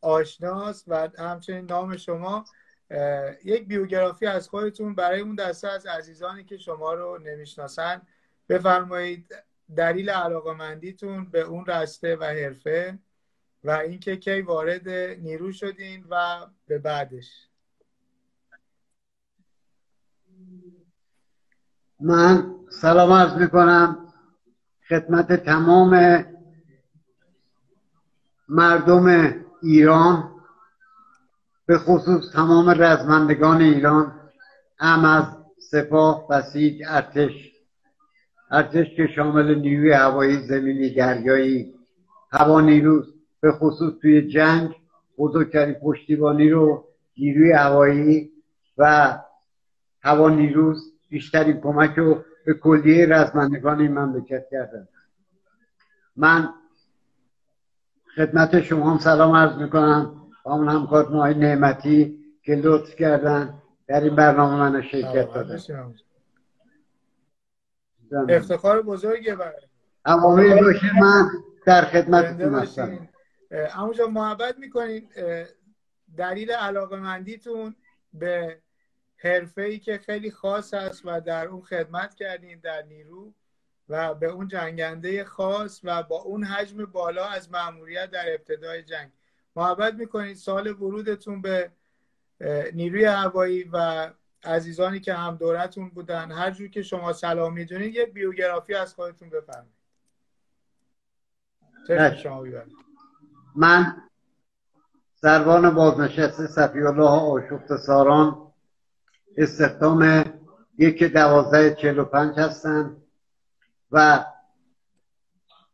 آشناست و همچنین نام شما یک بیوگرافی از خودتون برای اون دسته از عزیزانی که شما رو نمی‌شناسن بفرمایید دلیل علاقمندیتون به اون رسته و حرفه و اینکه کی وارد نیرو شدین و به بعدش. من سلام عرض می‌کنم. خدمت تمام مردم ایران به خصوص تمام رزمندگان ایران هم از سپاه بسیج ارتش. ارتش که شامل نیروی هوایی زمینی دریایی هوا نیرو به خصوص توی جنگ بزرگترین پشتیبانی رو نیروی هوایی و هوا نیروز بیشترین کمک رو به کلیه رزمندگان این مملکت کردن. من خدمت شما هم سلام عرض می‌کنم. با اون همکار های نعمتی که لطف کردن در این برنامه من شرکت دادن افتخار بزرگه برای عوامل باشه من در خدمتتون هستم. همونجا محبت می‌کنین. دلیل علاقه مندیتون به حرفه ای که خیلی خاص است و در اون خدمت کردین در نیرو. و به اون جنگنده خاص و با اون حجم بالا از مأموریت در ابتدای جنگ. محبت می‌کنید. سال ورودتون به نیروی هوایی و عزیزانی که هم دورتون بودن. هر جور که شما سلام می‌دونید یه بیوگرافی از خودتون بفرمایید. من سروان بازنشسته صفی الله آشفت ساران استخدام یک دوازده چهل و پنج هستن و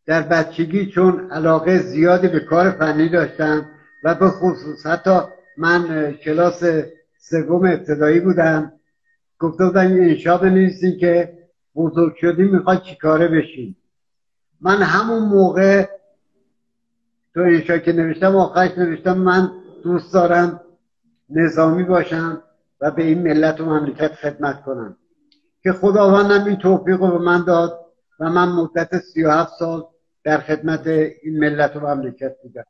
در بچگی چون علاقه زیادی به کار فنی داشتم و به خصوص حتی من کلاس سوم ابتدایی بودم گفته بودن یه انشا بنویسین که بزرگ شدیم می‌خواد چیکاره بشین من همون موقع تو انشا که نوشتم آخرش نوشتم من دوست دارم نظامی باشم و به این ملت و مملکت خدمت کنم. که خداوندم این توفیق رو به من داد و من مدت سی و هفت سال در خدمت این ملت و مملکت بودم.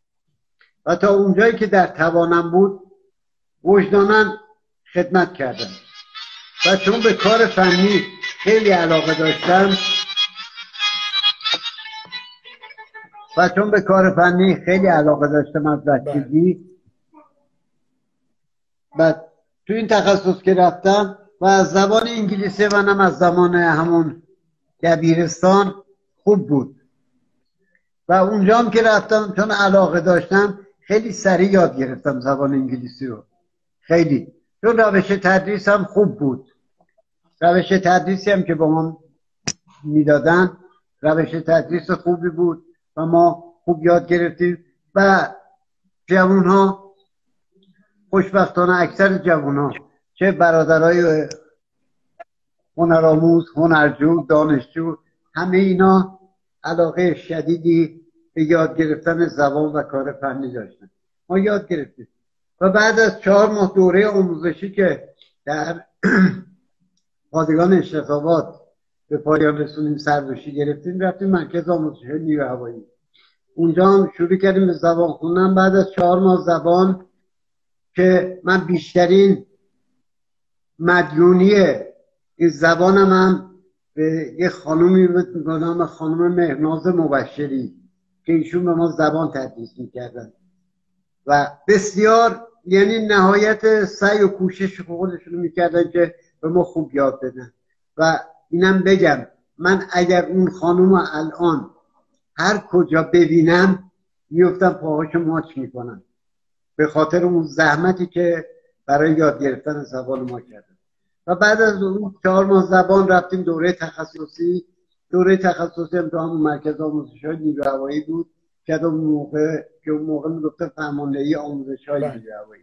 و تا اونجایی که در توانم بود وجدانم خدمت کردم. و چون به کار فنی خیلی علاقه داشتم و چون به کار فنی خیلی علاقه داشتم از بچگی و تو این تخصص که رفتم و از زبان انگلیسی منم از زمان همون دبیرستان خوب بود. و اونجا هم که رفتم چون علاقه داشتم خیلی سریع یاد گرفتم زبان انگلیسی رو. خیلی. چون روش تدریس هم خوب بود. روش تدریسی هم که با ما می‌دادن روش تدریس خوبی بود و ما خوب یاد گرفتیم. و جوان ها خوشبختانه اکثر جوان ها چه برادرای هنرآموز هنرجو دانشجو همه اینا علاقه شدیدی به یاد گرفتن زبان و کار فنی داشتن. ما یاد گرفتیم. و بعد از چهار ماه دوره آموزشی که در پادگان اشرفاباد به پایان رسونیم سربشی گرفتیم رفتیم مرکز آموزش نیروی هوایی. اونجا هم شروع کردیم به زبان خوندن. بعد از چهار ماه زبان که من بیشترین مدیونی زبانم هم به یه خانومی به نام خانم مهناز مبشری که ایشون به ما زبان تدریس می‌کردن. و بسیار یعنی نهایت سعی و کوشش خودشون می‌کردن که به ما خوب یاد بدن. و اینم بگم من اگر اون خانوم الان هر کجا ببینم میفتم پاهاشو ماچ می‌کنم. به خاطر اون زحمتی که برای یاد گرفتن زبان ما کردن. و بعد از اون چهار ماه زبان رفتیم دوره تخصصی. دوره تخصصی هم تو همون مرکز آموزش های نیرو هوایی بود که اون موقع که اون موقع می‌گفته فرماندهی آموزش های بله. نیرو هوایی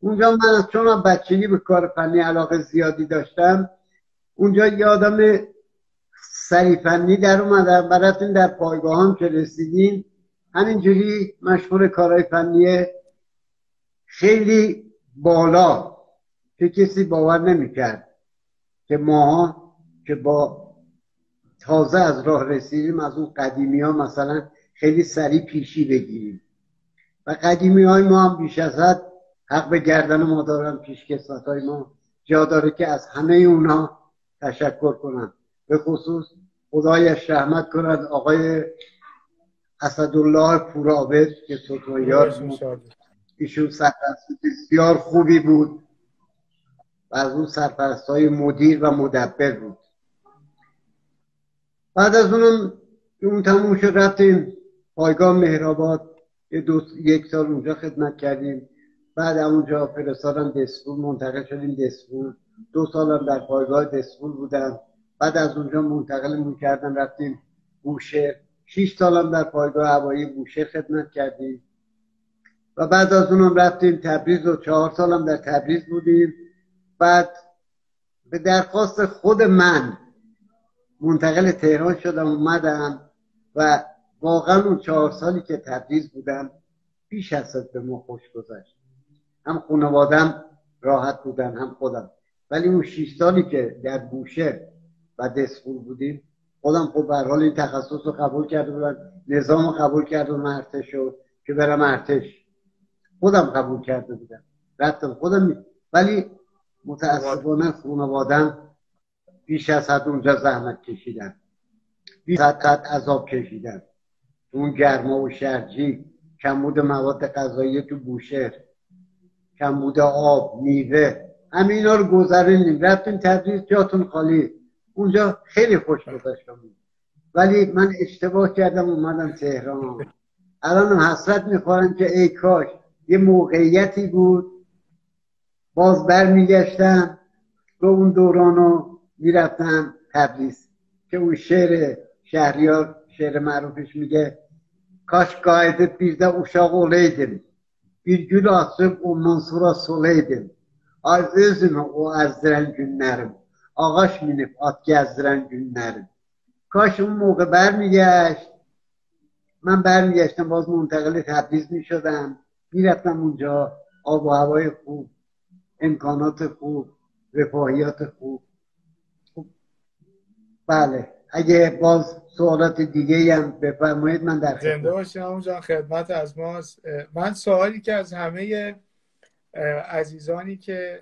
اونجا من از چون بچگی به کار فنی علاقه زیادی داشتم اونجا یه آدم سری فنی در اومدم. براتون در پایگاه هم که رسیدیم همینجوری مشغول کارهای فنی خیلی بالا که کسی باور نمی‌کرد که ماها که با تازه از راه رسیدیم از اون قدیمی ها مثلا خیلی سریع پیشی بگیریم. و قدیمی های ما هم بیش از حد حق به گردن ما دارن پیش کسات های ما جا داره که از همه اونا تشکر کنم به خصوص خدایش رحمت کند آقای اسدالله پورابد که سطویار ایشون سرپرست بسیار خوبی بود. و از اون سرپرست های مدیر و مدبر بود. بعد از اونم اون تموم شد رفتیم پایگاه مهرآباد یک سال اونجا خدمت کردیم. بعد اونجا فرستادن دسپول منتقل شدیم دسپول دو سال در پایگاه دسپول بودم بعد از اونجا منتقل می‌کردن رفتیم بوشهر. شیش سالم در پایگاه هوایی بوشهر خدمت کردیم. و بعد از اونم رفتیم تبریز و چهار سالم در تبریز بودیم. بعد به درخواست خود من منتقل تهران شدم اومدم و واقعا اون چهار سالی که تبریز بودم بیش از به ما خوش گذشت. هم خانوادم راحت بودن هم خودم. ولی اون شیش سالی که در بوشه و دسپول بودیم خودم خب به حال این تخصص رو قبول کرده بودم نظام رو قبول کردم ارتش رو که برم ارتش خودم قبول کرده بودم. رفتم خودم ولی متاسفانه خانوادم بیش از حد اونجا زحمت کشیدن. بیش از حد عذاب کشیدن. اون گرما و شرجی کمبود مواد غذایی تو بوشهر کمبود آب میوه همه اینا رو گذرونیم رفتیم تدریس جاتون خالی. اونجا خیلی خوش گذشتم ولی من اشتباه کردم اومدم تهران. الان حسرت می‌خورم که ای کاش یه موقعیتی بود باز برمیگشتم به اون دوران رو می‌رفتم تبریز که اون شعر شهریار şehri معروفش میگه gayet bir de uşak olaydım. Bir gül açıp ondan sonra solaydım. Az özümü o ezdiren günlerim. Ağaç minip at gezdiren günlerim. Kaş اون موقع برمیگشت من برمیگشتم باز منتقل تبریز می‌شدم می‌رفتم اونجا آب و هوای خوب امکانات خوب رفاهیات خوب. بله. اگه باز سوالات دیگه هم بفرمایید من در زنده باشین جان خدمت از ماست. من سوالی که از همه عزیزانی که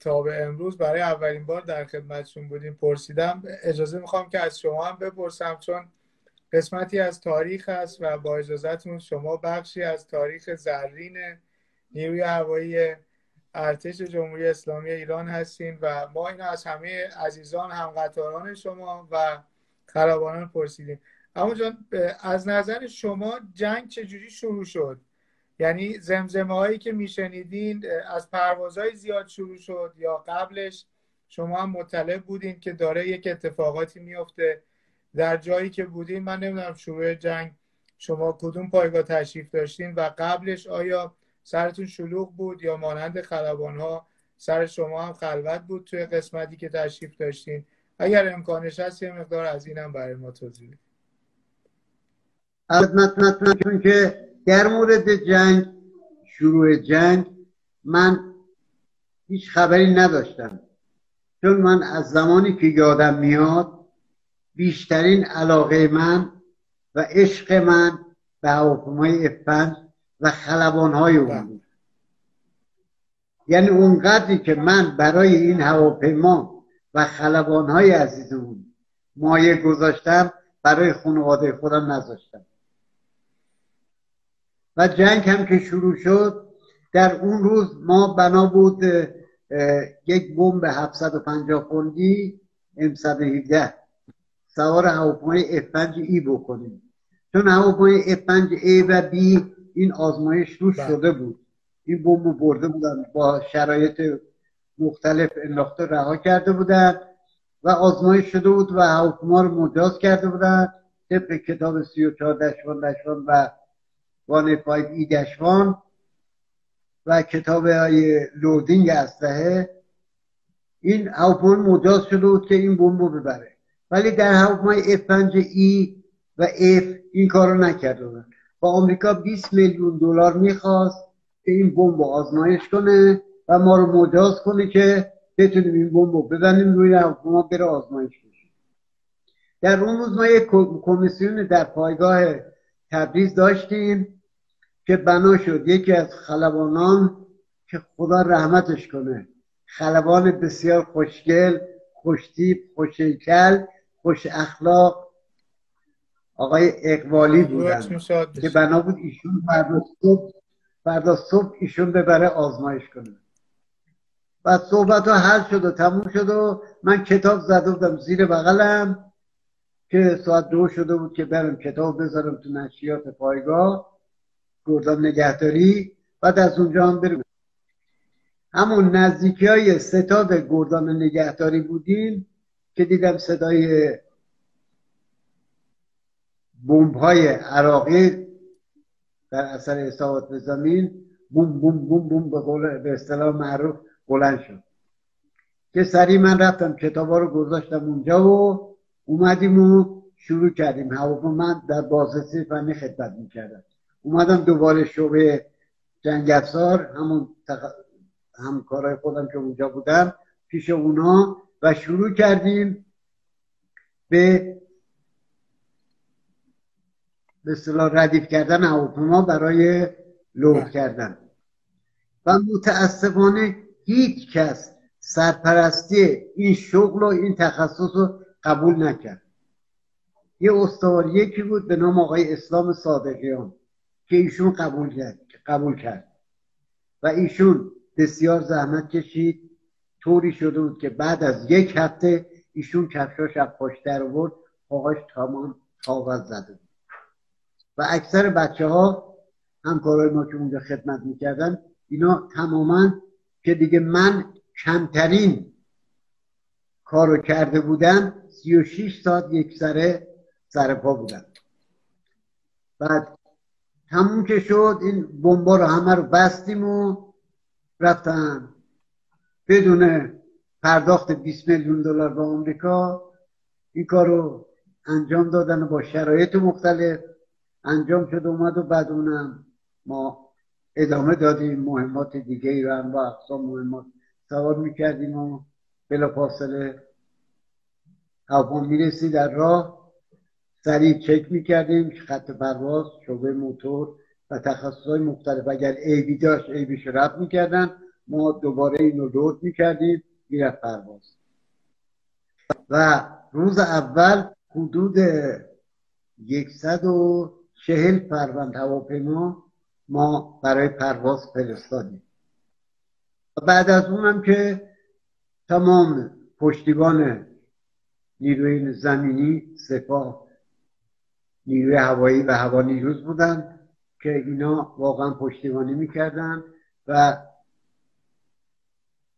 تا به امروز برای اولین بار در خدمتشون بودیم پرسیدم اجازه می‌خوام که از شما هم بپرسم چون قسمتی از تاریخ هست و با اجازهتون شما بخشی از تاریخ زرین نیروی هوایی ارتش جمهوری اسلامی ایران هستین و ما این از همه عزیزان هم قطاران شما و خلبانان پرسیدیم. اما جان از نظر شما جنگ چجوری شروع شد؟ یعنی زمزمه هایی که میشنیدین از پروازهای زیاد شروع شد یا قبلش؟ شما هم مطلع بودین که داره یک اتفاقاتی میفته در جایی که بودین من نمی‌دونم شروع جنگ شما کدوم پایگاه تشریف داشتین و قبلش آیا سرتون شلوغ بود یا مانند خلبان ها سر شما هم خلوت بود توی قسمتی که تشریف داشتین؟ اگر امکانش هست یه مقدار از اینم برای ما توضیح بدید چون که در مورد جنگ شروع جنگ من هیچ خبری نداشتم. چون من از زمانی که یادم میاد بیشترین علاقه من و عشق من به هواپیمای اف و خلبانهای اون بود یعنی اونقدری که من برای این هواپیما و خلبان های عزیزمون مایه گذاشتم برای خانواده خودم نذاشتم. و جنگ هم که شروع شد در اون روز ما بنا بود یک بمب 750 پوندی ام 117 سوار هواپیمای F5 ای بکنیم. چون هواپیمای F5 A و B این آزمایش روش بله. شده بود. این بمب برده بودن با شرایط مختلف انداخته رها کرده بودن و آزمایش شده بود و هواپیما رو مجاز کرده بودن. طبق کتاب 34 dash one dash one و one five E dash one و کتاب های loading اسلحه این هواپیما مجاز شده بود که این بمب رو ببره. ولی در هواپیمای F5 ای و F این کار رو نکرده بودن. با آمریکا 20 میلیون دلار می‌خواست که این بمب آزمایش کنه و ما رو مجاز کنه که بتونیم این بمب رو بزنیم روی هواپیما بره آزمایش بشه. در اون روز ما یک کمیسیون در پایگاه تبریز داشتیم که بنا شد. یکی از خلبانان که خدا رحمتش کنه خلبان بسیار خوشگل خوشتیب خوشیکل خوش اخلاق آقای اقبالی بودن که بنا بود ایشون فردا صبح فردا صبح ایشون ببره آزمایش کنه. بعد صحبت ها حل شد و تموم شد و من کتاب زده بودم زیر بغلم که ساعت دو شده بود که برم کتاب بذارم تو نشریات پایگاه گردان نگهداری بعد از اونجا هم بریم. همون نزدیکی های ستاد گردان نگهداری بودیم که دیدم صدای بمب های عراقی در اثر اصابت به زمین بوم بوم بوم بوم به قول به اصطلاح معروف بلند شد. که سریع من رفتم کتابا رو گذاشتم اونجا و اومدیم و شروع کردیم. هواپیما من در بازرسی فنی خدمت می‌کردم اومدم دوباره شعبه جنگ افزار همون تخ... همکارای خودم که اونجا بودم پیش اونا و شروع کردیم به به اصطلاح ردیف کردن هواپیما برای لود کردن. و متاسفانه هیچ کس سرپرستی این شغل و این تخصص رو قبول نکرد. یه استوار یکی بود به نام آقای اسلام صادقیان که ایشون قبول کرد قبول کرد. و ایشون بسیار زحمت کشید. طوری شده بود که بعد از یک هفته ایشون کفشاش از پاش در آورد پاهاش تمام کاغذ زده بود. و اکثر بچه ها همکارای ما که اونجا خدمت می‌کردن اینا تماما که دیگه من کمترین کارو کرده بودم سی و شیش ساعت یک سره سر پا بودم. بعد تموم که شد این بمبا رو همه رو بستیم و رفتن. بدون پرداخت 20 میلیون دلار به آمریکا این کار رو انجام دادن با شرایط مختلف. انجام شد اومد و بعد اونم ما ادامه دادیم مهمات دیگه ای رو هم با اقسام مهمات سوار می‌کردیم و بلا فاصله هواپیما می‌رسی در راه. سریع چک می‌کردیم خط پرواز شعبه موتور و تخصص های مختلف. اگر عیبی داشت عیبیش رد می‌کردن. ما دوباره اینو لود می‌کردیم می‌رفت پرواز. و روز اول حدود یکصد و چهل پروند هواپیما ما برای پرواز فرستادیم. و بعد از اونم که تمام پشتیبان نیروی زمینی سپاه نیروی هوایی و هوا نیروز بودن که اینا واقعا پشتیبانی می‌کردن و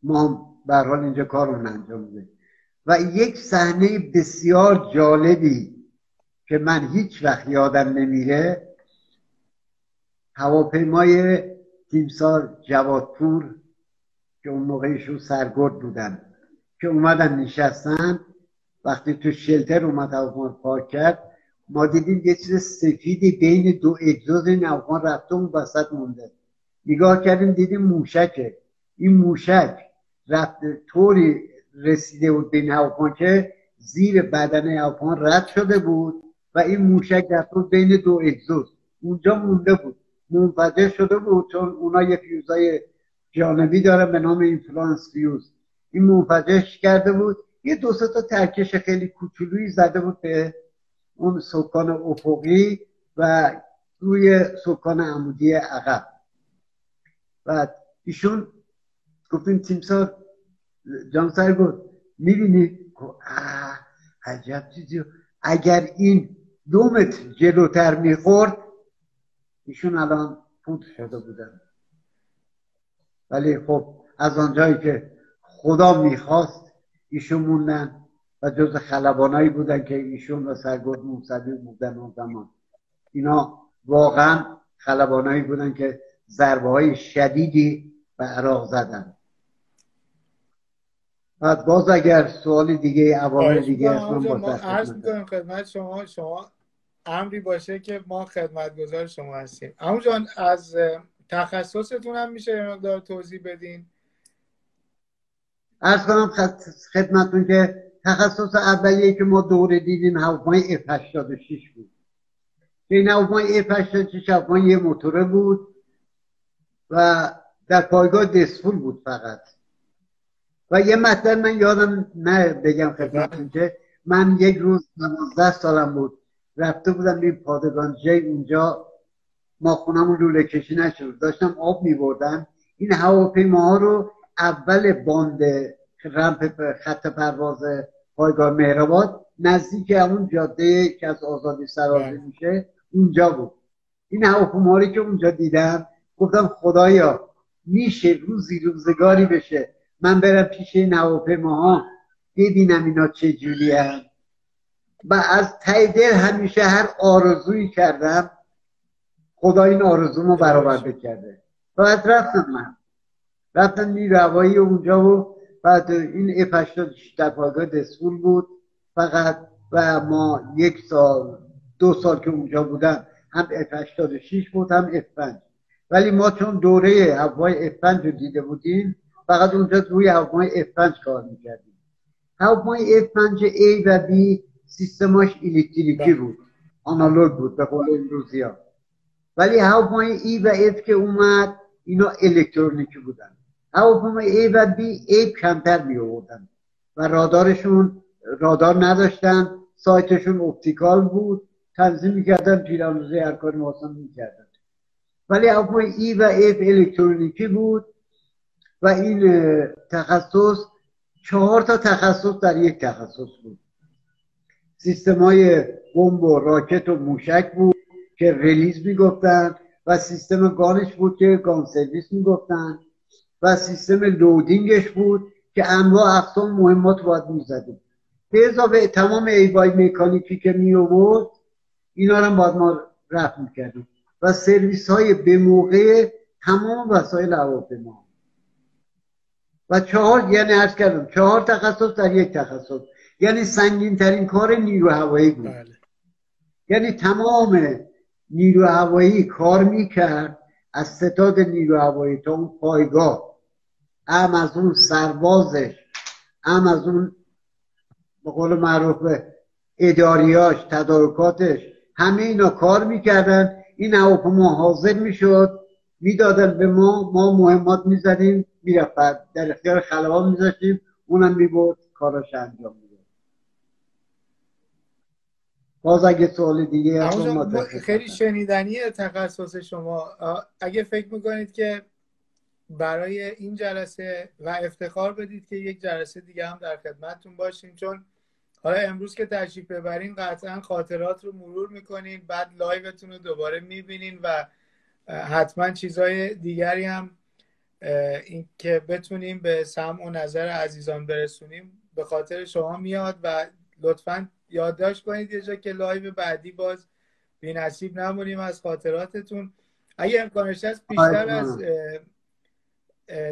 ما به حال اینجا کارمون انجام میده و یک صحنه بسیار جالبی که من هیچ وقت یادم نمیره هواپیمای تیمسار جوادپور که اون موقعشون سرگرد بودن که اومدن نشستن. وقتی تو شلتر اومد هواپیما پارک کرد ما دیدیم یه چیز سفیدی بین دو اگزوز این هواپیما رفته اون وسط مونده. نگاه کردیم دیدیم موشکه. این موشک رفته طوری رسیده بود به این که زیر بدن هواپیما رد شده بود. و این موشک رفته بین دو اگزوز اونجا مونده بود. منفجر شده بود چون اونا یه فیوزای جانبی دارن به نام influence fuse این منفجرش کرده بود. یه دو تا ترکش خیلی کوچولویی زده بود به اون سکان افقی و روی سکان عمودی عقب. و ایشون گفتیم تیمسار جانسر گفت می‌بینی؟ عجب چیزی. اگر این دو متر جلوتر می‌خورد ایشون الان پود شده بودن. ولی خب از آنجایی که خدا می‌خواست ایشون موندن و جز خلبانایی بودن که ایشون و سرگرد موسوی بودن اون زمان. اینا واقعا خلبانایی بودن که ضربه های شدیدی به عراق زدن. بعد باز اگر سوال دیگه عوامل دیگه هست من با عرض می‌کنم خدمت شما شما امری باشه که ما خدمتگزار شما هستیم. اما جان از تخصصتون هم میشه یه مقدار توضیح بدین؟ ارز کنم خدمتون که تخصص اولیه که ما دوره دیدیم هواپیمای F86 بود. این هواپیمای اف 86 هواپیمای یه موتوره بود و در پایگاه دسفول بود فقط. و یه مطلب من یادم نه بگم خدمتتون که من یک روز 12 سالم بود. رفته بودم این پادگان جی اونجا ما خونمون لوله کشی نشد. داشتم آب می بردم این هواپیماها رو اول باند رمپ خط پرواز پایگاه مهرآباد نزدیک همون جاده که از آزادی سرازی بله. میشه اونجا بود. این هواپیما که اونجا دیدم گفتم خدایا میشه روزی روزگاری بشه. من برم پیش این هواپیماها ببینم اینا چه جوری و از ته همیشه هر آرزویی کردم خدا این آرزومو برآورده کرده. بعد رفتم من. رفتم نیرو هوایی اونجا و بعد این اف در پایگاه دزفول بود. فقط و ما یک سال دو سال که اونجا بودم هم اف 86 بود هم اف 5 ولی ما چون دوره هواپیمای اف 5 رو دیده بودیم فقط اونجا روی هواپیمای اف 5 کار می‌کردیم. هواپیمای اف 5 A و B سیستماش الکتریکی بله. بود. آنالوگ بود به قول امروزی ها ولی هواپیمای E و F که اومد اینا الکترونیکی بودن. هواپیمای A و B ای کمتر می آوردن و رادارشون رادار نداشتن sight شون optical بود تنظیم می‌کردن پیراموزه هر کاری می می‌کردن. ولی هواپیمای E و F الکترونیکی بود. و این تخصص چهار تا تخصص در یک تخصص بود. سیستم های بمب و راکت و موشک بود که release می‌گفتن و سیستم gun ش بود که gun service می‌گفتن و سیستم loading ش بود که انواع اقسام مهمات باید می‌زدیم. به اضافه تمام عیبای مکانیکی که می آورد اینا رو باید ما رفع می‌کردیم. و سرویس های به موقع تمام وسایل هواپیما. و چهار یعنی عرض کردم چهار تخصص در یک تخصص. یعنی سنگین ترین کار نیرو هوایی بود. بله. یعنی تمام نیرو هوایی کار می‌کرد از ستاد نیرو هوایی تا اون پایگاه. هم از اون سربازش هم از اون به قول معروف اداریاش تدارکاتش همه اینا کار می‌کردن. این هواپیما حاضر می‌شد. می‌دادن به ما ما مهمات می‌زدیم می‌رفت در اختیار خلبان میذاشتیم اونم می‌برد کاراش انجام باز اگه سوال دیگه خیلی شنیدنی تخصص شما. اگه فکر می‌کنید که برای این جلسه و افتخار بدید که یک جلسه دیگه هم در خدمتتون باشیم چون حالا امروز که تشریف ببرین قطعا خاطرات رو مرور می‌کنین بعد لایوتون رو دوباره می‌بینین و حتما چیزهای دیگری هم این که بتونیم به سمع و نظر عزیزان برسونیم به خاطر شما میاد و لطفا یادداشت کنید یه جا که live بعدی باز بی نصیب نمونیم از خاطراتتون. اگه امکانش هست بیشتر از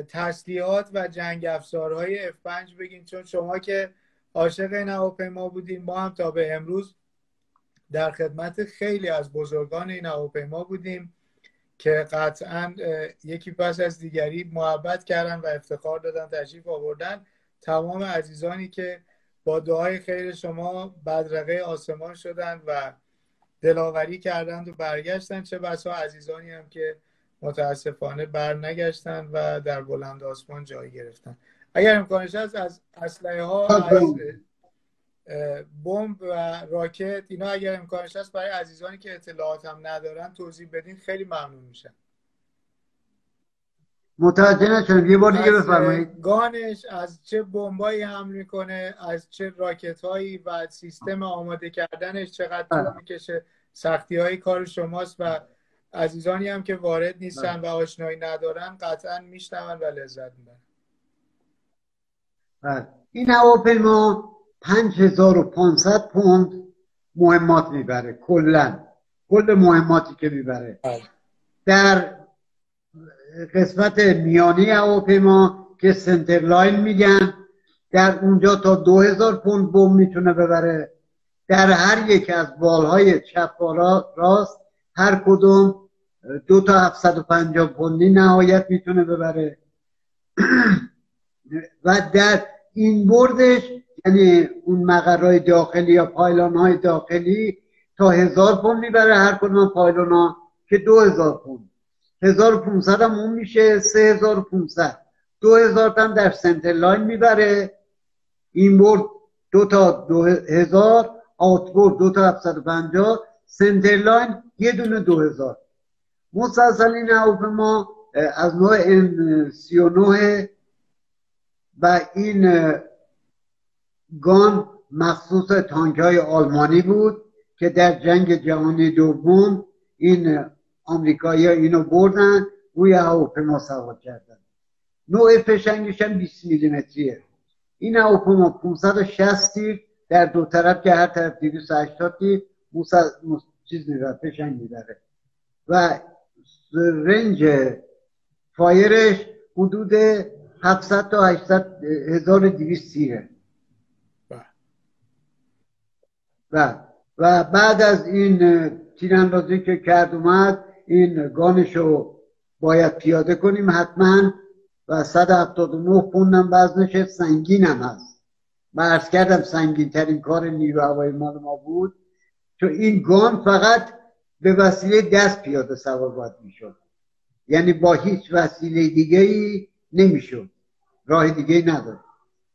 تسلیحات و جنگ افزارهای F5 بگین چون شما که عاشق این هواپیما بودین ما هم تا به امروز در خدمت خیلی از بزرگان این هواپیما بودیم. که قطعا یکی پس از دیگری محبت کردن و افتخار دادن تشریف آوردن. تمام عزیزانی که با دعای خیر شما بدرقه آسمان شدند و دلاوری کردند و برگشتند چه بسا عزیزانی هم که متاسفانه بر نگشتند و در بلند آسمان جای گرفتن. اگر امکانش هست از اسلحه ها از بمب و راکت اینا اگر امکانش هست برای عزیزانی که اطلاعات هم ندارن توضیح بدین خیلی ممنون میشن متوجه نشدم یه بار دیگه بفرمایید گانش از چه بمبایی حمل می‌کنه از چه راکت هایی و سیستم آماده کردنش چقدر طول بله. می‌کشه سختی های کار شماست و عزیزانی هم که وارد نیستن بله. و آشنایی ندارن قطعا میشنون و لذت می‌برن بله. این هواپیما 5500 پوند مهمات می‌بره کلا. کل مهماتی که می‌بره. در قسمت میانی هواپیما که سنتر لاین میگن در اونجا تا دو هزار پوند بوم می‌تونه ببره. در هر یک از بالهای چپ و راست هر کدوم دو تا 750 پوندی نهایت می‌تونه ببره. و در این بردش یعنی اون مقرهای داخلی یا pylon های داخلی تا هزار پوند می‌بره هر کدوم pylon ا که دو هزار پوند. هزار پونصد هم اون میشه سه هزار پونصد. دو هزار هم در center line می‌بره. این برد دو تا دو هزار outboard دو تا هفتصد و پنجاه. center line یه دونه دو هزار. مسلسل این ما از نوع این سی و و این گان مخصوص تانک های آلمانی بود که در جنگ جهانی دوم این آمریکایی ها اینو بردن روی هواپیما سوار کردن. نوع فشنگش هم 20 میلیمتریه. این هواپیما 560 تیر در دو طرف که هر طرف 280 تیر چیز می‌بره فشنگ می‌بره. و رنج فایرش حدود 700 تا 800 1200 تیره. و و بعد از این تیراندازی که کرد اومد این گانشو باید پیاده کنیم حتما و 179 پوندم وزنش سنگینم هست. من کردم سنگین ترین کار نیرو هوایی مال ما بود. تو این گان فقط به وسیله دست پیاده سوار باید می‌شد. یعنی با هیچ وسیله دیگه ای نمی‌شد. راه دیگه ای نداره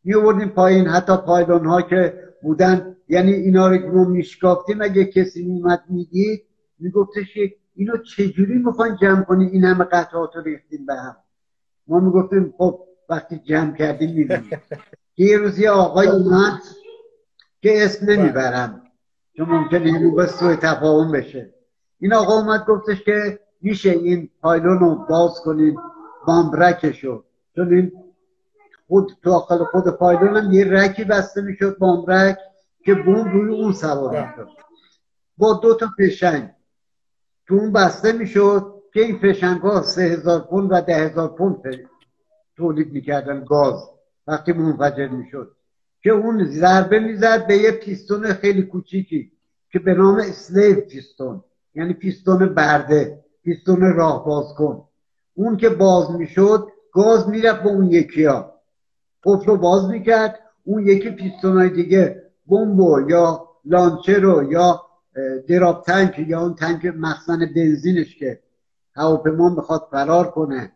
می پایین حتی پایلون ها که بودن. یعنی اینا رو که ما میشکافتیم اگه کسی میمد می‌دید میگفتش اینو چجوری می‌خواین جمع کنی؟ این همه قطعات رو ریختیم به هم. ما می‌گفتیم خب وقتی جمع کردیم می‌بینیم. یه روزی آقای اومد که اسم نمی‌برم. چون ممکنه این با سوی تفاهم بشه. این آقا اومد گفتش که میشه این پایلون رو باز کنین بامبرکشو. چون این خود داخل خود پایلون هم یه رکی بسته می‌شد بامبرک که بوم روی اون سوار بله. می‌شد. با دو تا فشنگ. تو اون بسته می‌شد که این فشنگ ها سه هزار پوند و ده هزار پوند تولید می‌کردن گاز وقتی منفجر می‌شد. که اون ضربه می‌زد به یه پیستون خیلی کوچیکی که به نام sleeve piston یعنی پیستون برده پیستون راه باز کن. اون که باز می‌شد گاز می‌رفت به اون یکی ها قفل رو باز می‌کرد. اون یکی پیستون های دیگه بمبو یا launcher رو یا drop tank یا اون tank مخزن بنزینش که هواپیما می‌خواد فرار کنه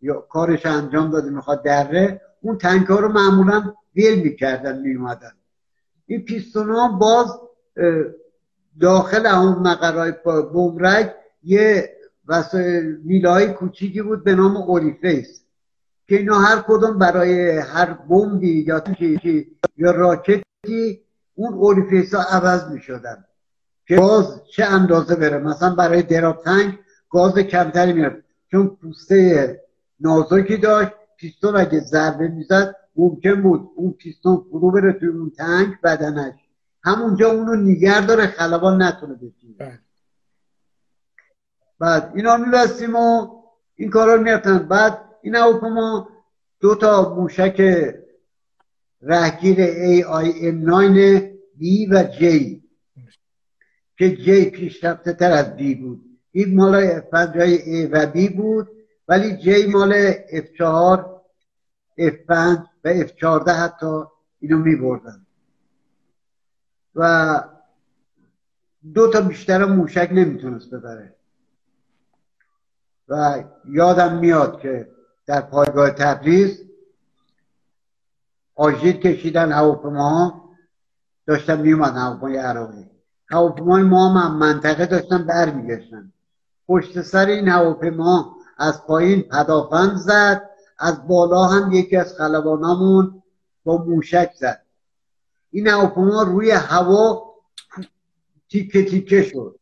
یا کارش انجام داده می‌خواد دره اون tank ها رو معمولا ول می‌کردن میومدن این پیستون ها باز داخل اون مقرای bomb rack یه میله های کوچیکی بود به نام orifice که اینا هر کدوم برای هر بمبی یا یا راکتی اون orifice ها عوض می شدن که گاز چه اندازه بره؟ مثلا برای drop tank گاز کمتری میاد چون پوسته نازکی داشت پیستون اگه ضربه می‌زد ممکن بود اون پیستون فرو بره توی اون tank بدنش. همونجا اونو نیگر داره خلبان نتونه بشینه بله. بعد اینا میبستیم و این کارا رو می‌رفتن. بعد این هواپیما دو تا موشک رهگیر AIM-9 B و J که J پیشرفته تر از B بود. این مال فنجای A و B بود ولی J مال F4 F5 و F14 حتی اینو می بردن. و دو تا بیشتر موشک نمی‌تونست ببره. و یادم میاد که در پایگاه تبریز آژیر کشیدن هواپیما داشتن میومد هواپیمای عراقی. هواپیمای ما هم منطقه داشتن برمیگشتن. پشت سر این هواپیما از پایین پدافند زد از بالا هم یکی از خلبانامون با موشک زد. این هواپیما روی هوا تیکه تیکه شد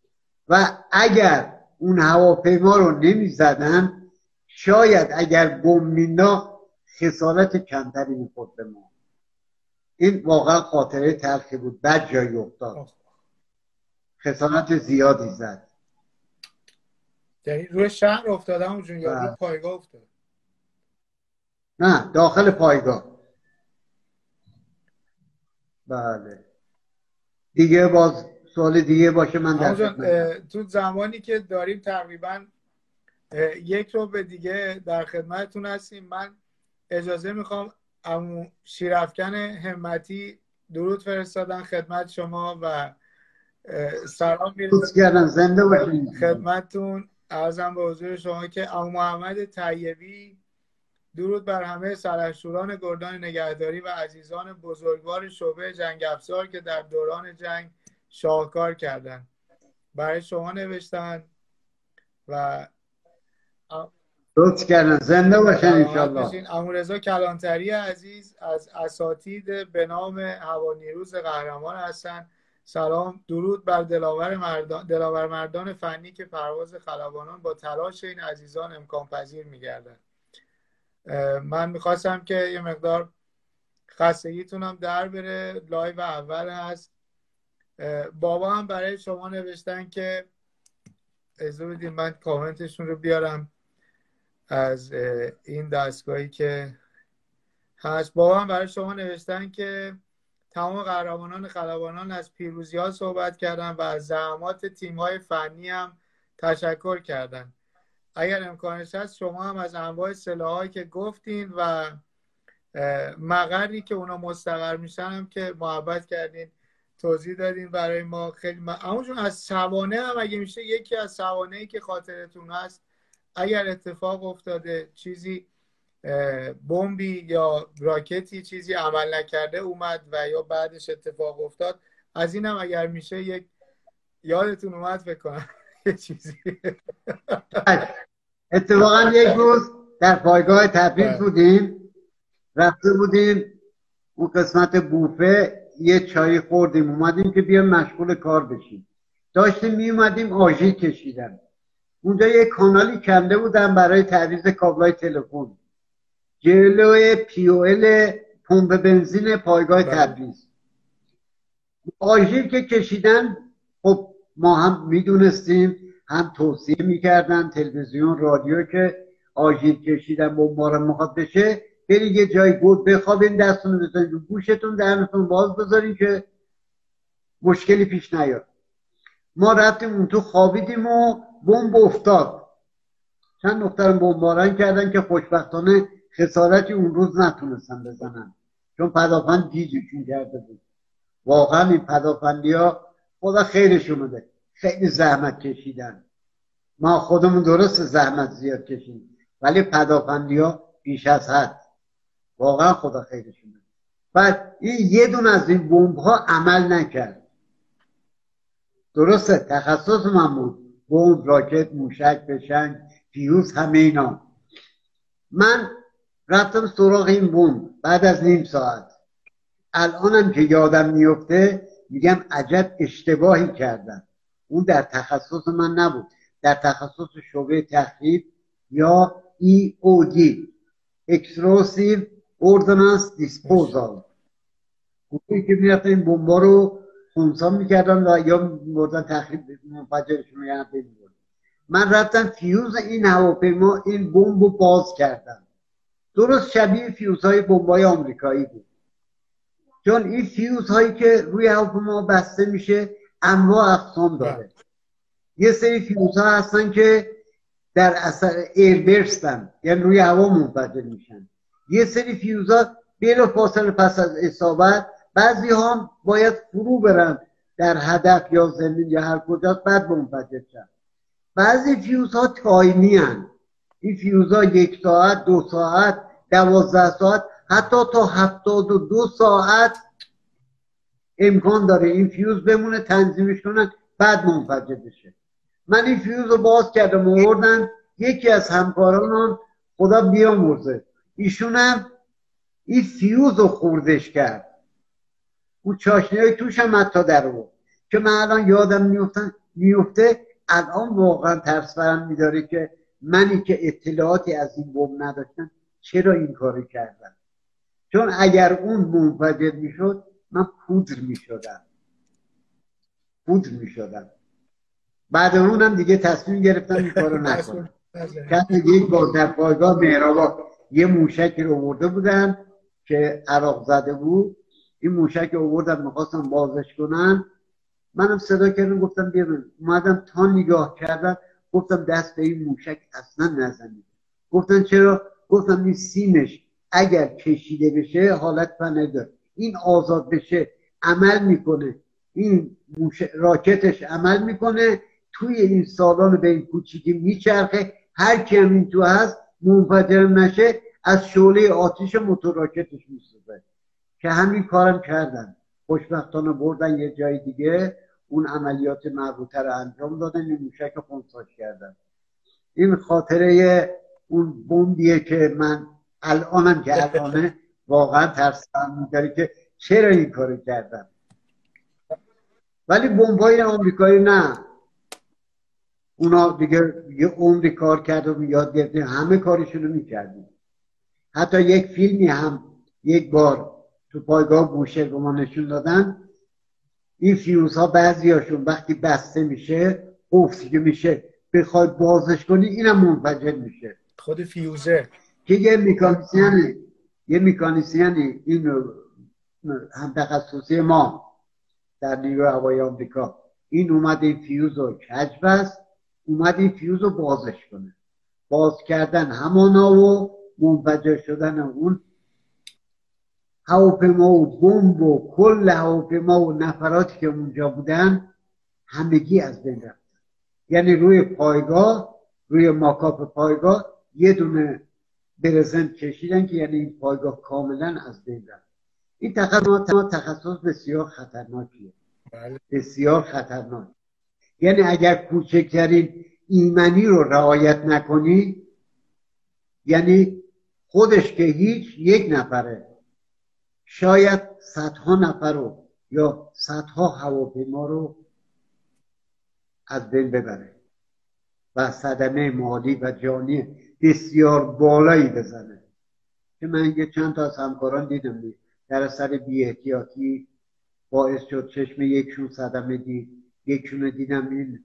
و اگر اون هواپیما رو نمی زدن شاید اگر بم مینا خسارت کمتری می‌خورد به ما. این واقعا خاطره تلخی بود. بد جایی افتاد. خسارت زیادی زد. یعنی روی شهر افتاد همون یا روی بله. پایگاه افتاد نه داخل پایگاه. بله. دیگه باز سوال دیگه باشه من در تو زمانی که داریم تقریبا یک رو به دیگه در خدمتتون هستیم. من اجازه می‌خوام امو شیرفکن همتی درود فرستادن خدمت شما و سلام می‌رسیم زنده باشین. خدمتتون. ارزم به حضور شما که امو محمد طیبی درود بر همه سرشوران گردان نگهداری و عزیزان بزرگوار شعبه جنگ افزار که در دوران جنگ شاهکار کردند برای شما نوشتن و لطف کردن. زنده باشن انشالله امورزا کلانتری عزیز از اساتید به نام هوا نیروز قهرمان هستند سلام درود بر دلاور مردان, دلاور مردان فنی که پرواز خلبانان با تلاش این عزیزان امکان پذیر میگردن. من می‌خواستم که یه مقدار خستگیتونم در بره. لایو اول هست. بابا هم برای شما نوشتن که اجازه بدین من کامنتشون رو بیارم. از این دستگاهی که هست. بابا هم برای شما نوشتن که تمام قهرمانان خلبانان از پیروزی ها صحبت کردن و از زحمات تیم های فنی هم تشکر کردن. اگر امکانش هست شما هم از انواع سلاحایی که گفتین و مقری که اونا مستقر میشن هم که محبت کردین توضیح دادین برای ما. خیلی اما از سوانه هم اگه میشه یکی از سوانه ای که خاطرتون هست اگر اتفاق افتاده چیزی بمبی یا راکتی چیزی عمل نکرده اومد و یا بعدش اتفاق افتاد از اینم اگر میشه یک یادتون اومد بکنم یه چیزی. اتفاقا یک روز در پایگاه تبریز بله. بودیم. رفته بودیم اون قسمت بوفه یه چای خوردیم اومدیم که بیام مشغول کار بشیم. داشتیم می اومدیم آژیر کشیدن. اونجا یه کانالی کنده بودن برای تعویض کابلای تلفن. جلوی پیوئل پمپ بنزین پایگاه بله. تبریز. آژیر که کشیدن خب ما هم می‌دونستیم هم توصیه می‌کردن تلویزیون رادیو که آژیر کشیدن بمباران می‌خواد بشه برید یه جای گود بخوابین دستتون بزنید گوشتون درنتون باز بذارین که مشکلی پیش نیاد. ما رفتیم اون تو خوابیدیم و بمب افتاد. چند دخترم بمباران کردن که خوشبختانه خسارتی اون روز نتونستن بزنن. چون پدافند گیجشون کرده بود. واقعا این پدافندی ها خدا خیرشون بده خیلی زحمت کشیدن. ما خودمون درست زحمت زیاد کشیم ولی پدافندی ها بیش از حد. واقعا خدا خیرشون بده بعد این یه دون از این بمب ها عمل نکرد. درسته تخصص من بود. بمب راکت موشک بشنگ فیوز همه اینا. من رفتم سراغ این بوم بعد از نیم ساعت. الانم که یادم میفته میگم عجب اشتباهی کردم. اون در تخصص من نبود. در تخصص شعبه تخریب یا ای او دی اکسروسیو اوردنانس دیسپوزال گروهی که می‌رفتن این بمبا رو خونسا می‌کردن و یا مردن تخریب منفجرشون یعنی من رفتم فیوز این هواپیما این بمب رو باز کردم. درست شبیه فیوزهای بمبای آمریکایی بود. چون این فیوز هایی که روی هواپیما بسته میشه انواع اقسام داره. یه سری فیوز ها هستن که در اثر air burst ن یعنی روی هوا منفجر میشن. یه سری فیوز ها بلا فاصله پس از اصابت بعضی هم باید فرو برن در هدف یا زمین یا هر کجا بعد منفجر شن. بعضی فیوز ها time ی هن. این فیوز ها یک ساعت دو ساعت دوازده ساعت حتی تا هفتاد و دو ساعت امکان داره این فیوز بمونه تنظیمش کنن بعد منفجر بشه. من این فیوز رو باز کردم آوردن. یکی از همکاران خدا ایشون هم این فیوز رو خوردش کرد. اون چاشنی توش هم حتی در بود که من الان یادم میفته الان واقعا ترس برم میداره که منی که اطلاعاتی از این بوم نداشتم چرا این کاری کردم؟ چون اگر اون منفجر می‌شد من پودر می‌شدم. پودر می‌شدم. بعد اونم دیگه تصمیم گرفتم این کارو نکنم. یک بار در پایگاه مهرابا یه موشک رو آورده بودن که عراق زده بود. این موشک آوردن می‌خواستم بازش کنن. منم صدا کردم گفتم بیرون اومدم تا نگاه کردم گفتم دست به این موشک اصلا نزنید. گفتن چرا؟ گفتم این سیمش اگر کشیده بشه حالت پنه داره این آزاد بشه عمل می‌کنه. این راکتش عمل می‌کنه. توی این سالان به این کوچیکی میچرخه. هر کی این تو هست منفجر نشه از شعله آتیش موتور راکتش میسوزه. که همین کارم کردن. خوشبختانه بردن یه جای دیگه. اون عملیات مربوطه رو انجام دادن. این موشک خونساش کردن. این خاطره اون بومبیه که من الانم که الانه واقعا ترسم میداری که چرا این کارو کردم؟ ولی بمبای آمریکایی نه. اونا دیگه یه عمری کار و یاد گرفتیم همه کارشون رو می‌کردیم حتی یک فیلمی هم یک بار تو پایگاه بوشه به ما نشون دادن. این فیوز ها بعضی هاشون وقتی بسته میشه افتی میشه بخوای بازش کنی اینم منفجر میشه. خود فیوزه. که یه میکانیسیانی یه میکانیسیانی این هم تخصصی ما در نیروی هوایی آمریکا این اومد این فیوز رو کج بست اومد این فیوز رو بازش کنه. باز کردن همانا و منفجر شدن اون هواپیما و بمب و کل هواپیما و نفراتی که اونجا بودن همگی از بین رفتن یعنی روی پایگاه روی ماکاپ پایگاه یه دونه برزنت کشیدن که یعنی این پایگاه کاملا از بین رفت. این تخصص تخصص بسیار خطرناکیه. بله. بسیار خطرناک. یعنی اگر کوچکترین ایمنی رو رعایت نکنی یعنی خودش که هیچ یک نفره. شاید صدها نفر رو یا صدها هواپیما رو از بین ببره و صدمه مالی و جانی بسیار بالایی بزنه. که من یه چند تا از همکاران دیدم در اثر بی احتیاطی باعث شد چشم یکشون صدمه دید. یکشون دیدم این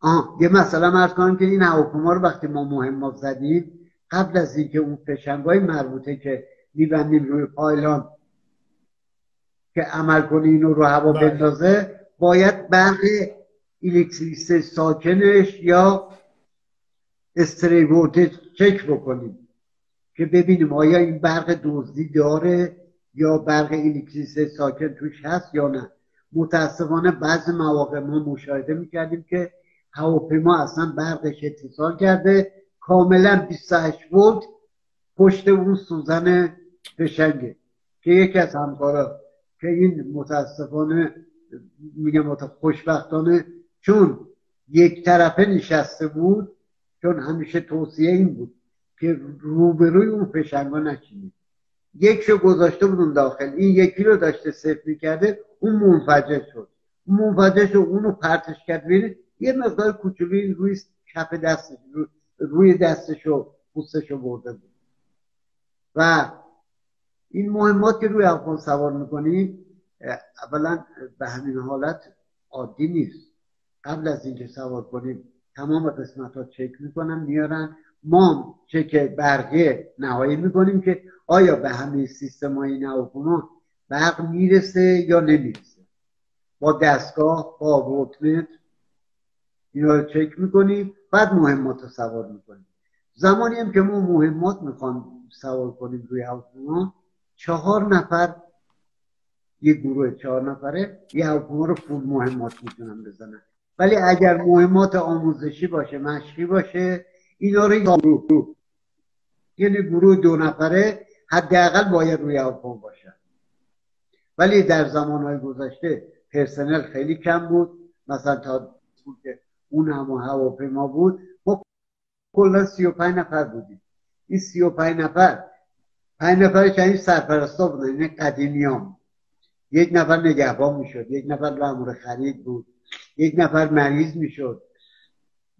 آه یه مثلا مرز کنم که این هواپیما رو وقتی ما مهمات زدیم قبل از اینکه اون فشنگای مربوطه که میبندیم روی پایلان که عمل کنی اینو رو هوا بله. بندازه باید برق الکتریسه ساکنش یا استری چک بکنیم که ببینیم آیا این برق دزدی داره یا برق الکتریسه ساکن توش هست یا نه متاسفانه بعض مواقع ما مشاهده می‌کردیم که هواپیما اصلا برقش اتصال کرده کاملا 28 ولت پشت اون سوزن فشنگه که یکی از همکارا که این متاسفانه میگم خوشبختانه چون یک طرفه نشسته بود چون همیشه توصیه این بود که روبروی اون فشنگا نشینید یکشو گذاشته بودون داخل. این یکی رو داشته صفر می‌کرده اون منفجر شد. اون منفجر شد اونو پرتش کرد. بینید یه مقدار کوچولی روی کف دستش روی دستش و پوستش برده بود. و این مهمات که روی افغان سوار می‌کنی اولا به همین حالت عادی نیست. قبل از اینکه سوار کنیم تمام قسمت ها چک می‌کنن میارن. ما چک برقی نهایی می‌کنیم که آیا به همه سیستم های نواپوما برق می‌رسه یا نمی‌رسه. با دستگاه با وولتمتر اینا رو چک می‌کنیم بعد مهمات رو سوار می‌کنیم. زمانی هم که ما مهمات می‌خوام سوار کنیم روی هواپیما چهار نفر یه گروه چهار نفره یه هواپیما رو فول مهمات می‌تونن بزنن. ولی اگر مهمات آموزشی باشه مشقی باشه اینا رو گروه یعنی گروه دو نفره حداقل باید روی هواپیما باشن. ولی در زمانهای گذشته پرسنل خیلی کم بود. مثلا تا اون هم هواپیما بود ما کلا سی و پنج نفر بودیم. این سی و پنج نفر پنج نفر این سرپرستا بودن این قدیمی هم. یک نفر نگهبان می‌شد یک نفر مامور خرید بود یک نفر مریض می‌شد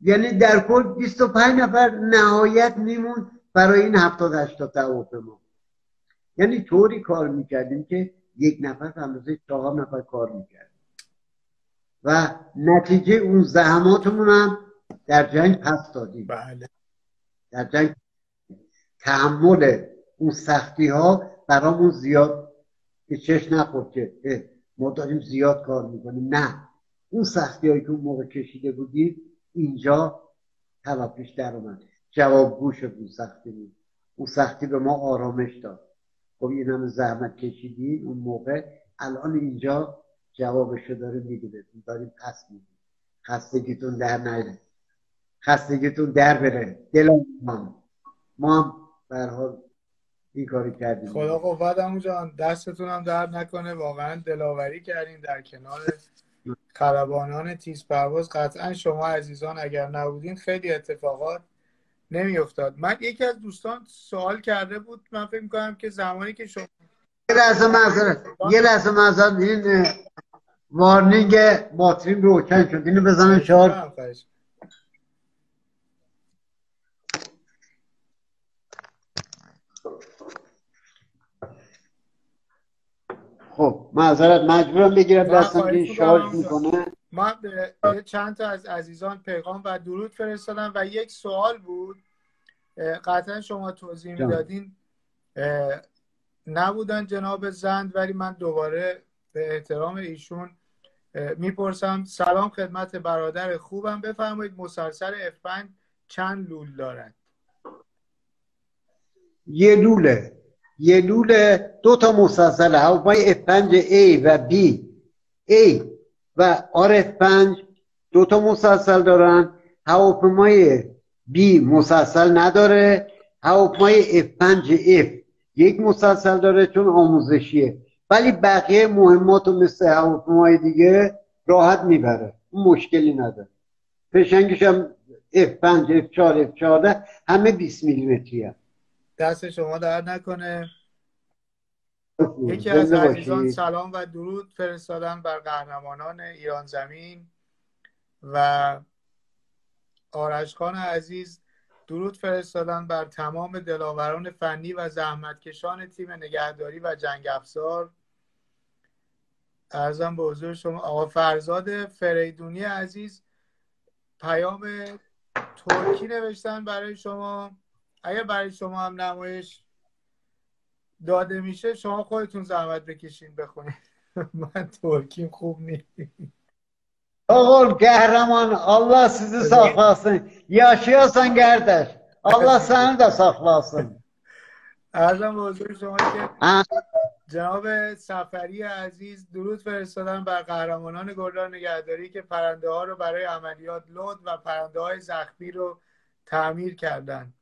یعنی در کل 25 نفر نهایت میمون برای این 70 80 هواپیما یعنی طوری کار می‌کردیم که یک نفر اندازه چهار نفر کار می‌کرد و نتیجه اون زحماتمون هم در جنگ پس دادیم بله. در جنگ تحمل اون سختی ها برامون زیاد که چش نخورد که ما داریم زیاد کار می‌کنیم. نه. اون سختی هایی که اون موقع کشیده بودیم اینجا تلافیش در اومد. جوابگو شد اون سختی بود. اون سختی به ما آرامش داد. خب این همه زحمت کشیدیم اون موقع. الان اینجا جوابشو داره میگه بهتون داریم پس میدیم. خستگیتون در نیره خستگیتون در بره. دل ما هم حال این کاری کردیم. خدا قوت جان دستتون هم درد نکنه. واقعا دلاوری کردین در کنار خلبانان تیز پرواز. قطعا شما عزیزان اگر نبودین خیلی اتفاقات نمیافتاد. من یکی از دوستان سوال کرده بود من فکر می‌کنم که زمانی که شما یه لحظه معذرت. یه لحظه معذرت. این وارنینگ باتریم روشن شد. اینو بزنن شارژ خب معذرت مجبورم بگیرم دستم این شارژ می‌کنه. من به چند تا از عزیزان پیغام و درود فرستادم و یک سوال بود. قطعا شما توضیح می‌دادین. نبودن جناب زند ولی من دوباره به احترام ایشون می‌پرسم. سلام خدمت برادر خوبم. بفرمایید مسلسل F5 چند لول دارد؟ یه لوله. یه لوله دو تا مسلسل هواپیمای F5 A و B. A و RF5 دو تا مسلسل دارن. هواپیمای B مسلسل نداره. هواپیمای F5 F یک مسلسل داره چون آموزشیه. ولی بقیه مهمات مثل هواپیمای دیگه راحت می‌بره. اون مشکلی نداره. پشنگش هم F5 F4 F14 همه 20 میلیمتری هم. دست شما در نکنه. یکی از عزیزان سلام و درود فرستادن بر قهرمانان ایران زمین. و آرش خان عزیز درود فرستادن بر تمام دلاوران فنی و زحمتکشان تیم نگهداری و جنگ افزار. ارزم به حضور شما آقا فرزاد فریدونی عزیز پیام ترکی نوشتن برای شما. اگر برای شما هم نمایش داده میشه شما خودتون زحمت بکشین بخونید من ترکیم خوب نیست Oğul qəhrəman, Allah sizi saxlasın. Yaşayasan qardaş. Allah səni də saxlasın. ارزم حضور شما که جناب سفری عزیز درود فرستادن بر قهرمانان گردان نگهداری که پرنده ها رو برای عملیات لود و پرنده های زخمی رو تعمیر کردن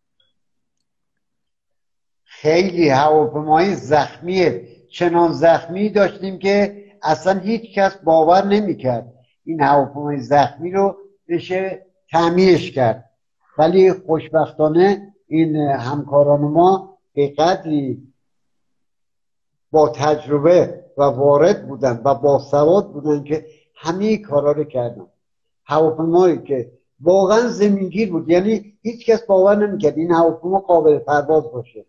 خیلی هواپیمای زخمیه. چنان زخمی داشتیم که اصلا هیچ کس باور نمی‌کرد. این هواپیمای زخمی رو بشه تعمیرش کرد. ولی خوشبختانه این همکاران ما به قدری با تجربه و وارد بودن و با سواد بودن که همه کارا رو کردن. هواپیمایی که واقعا زمینگیر بود. یعنی هیچ کس باور نمی‌کرد این هواپیما قابل پرواز باشه.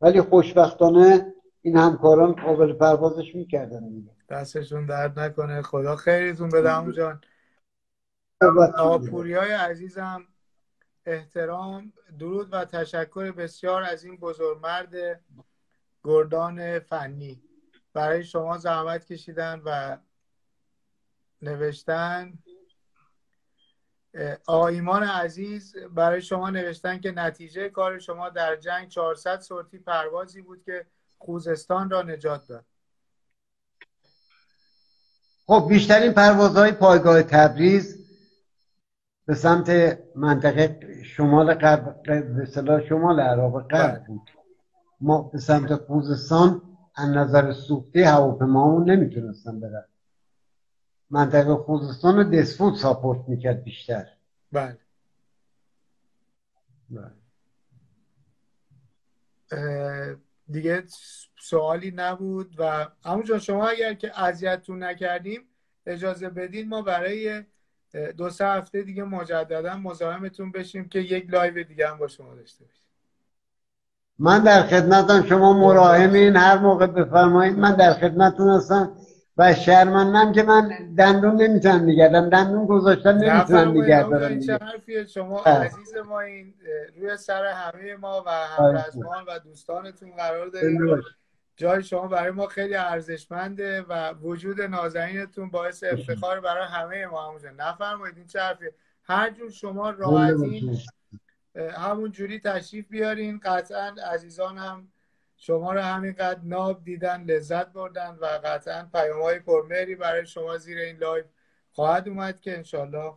ولی خوشبختانه این همکاران قابل پروازش می‌کردن. دستشون درد نکنه. خدا خیرتون بده همون جان. آقا پوری های عزیزم احترام درود و تشکر بسیار از این بزرگمرد گردان فنی. برای شما زحمت کشیدن و نوشتن آیمان عزیز برای شما نوشتن که نتیجه کار شما در جنگ 400 سورتی پروازی بود که خوزستان را نجات داد. خب بیشترین پروازهای پایگاه تبریز به سمت منطقه شمال غرب به شمال عراق غرب بله. بود. ما به سمت خوزستان از نظر سوختی هواپیمامون نمی‌تونستن برن. منطقه خوزستان رو دسفود ساپورت می‌کرد بیشتر. بله. بله. دیگه سوالی نبود و همونجا شما اگر که اذیتتون نکردیم اجازه بدین ما برای دو سه هفته دیگه مجددا مزاحمتون بشیم که یک لایو دیگه هم با شما داشته باشیم. من در خدمتم شما مراهمین هر موقع بفرمایید. من در خدمتتون هستم. و شرمندم که من دندون نمی‌تونم نگردم. دندون گذاشتن نمی‌تونم نگردم چه حرفیه شما عزیز ما این روی سر همه ما و همرزمان و دوستانتون قرار دارید جای شما برای ما خیلی ارزشمنده و وجود نازنینتون باعث افتخار برای همه ما همونجا نفرمایید این چه حرفیه؟ هر جور شما راحتین همون جوری تشریف بیارین. قطعا عزیزان هم شما رو همینقدر ناب دیدن لذت بردن و قطعا پیام های پرمهری برای شما زیر این live خواهد اومد که انشالله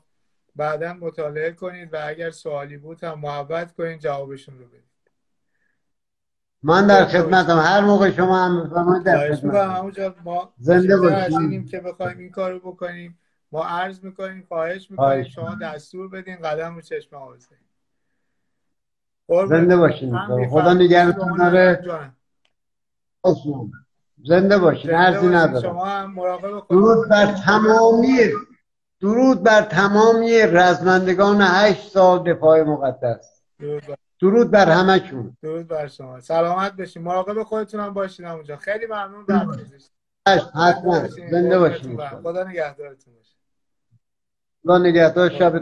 بعدا مطالعه کنید و اگر سوالی بود هم محبت کنید جوابشون رو بدید. من در خدمتم. هر موقع شما هم بفرمایید در خدمتم. ما زنده باشید که بخوایم این کارو بکنیم. ما عرض می‌کنیم خواهش می‌کنیم. شما دستور بدین قدم رو چشم آوازه زنده باشین. خدا داره زنده باشین عرضی نداره درود بر تمامی درود بر تمامی رزمندگان هشت سال دفاع مقدس. درود بر همشون درود بر شما. سلامت بشین. مراقب خودتون هم باشین اونجا. خیلی ممنون حتما. زنده باشین. خدا نگهدارتون باشه خدا نگهدار. شب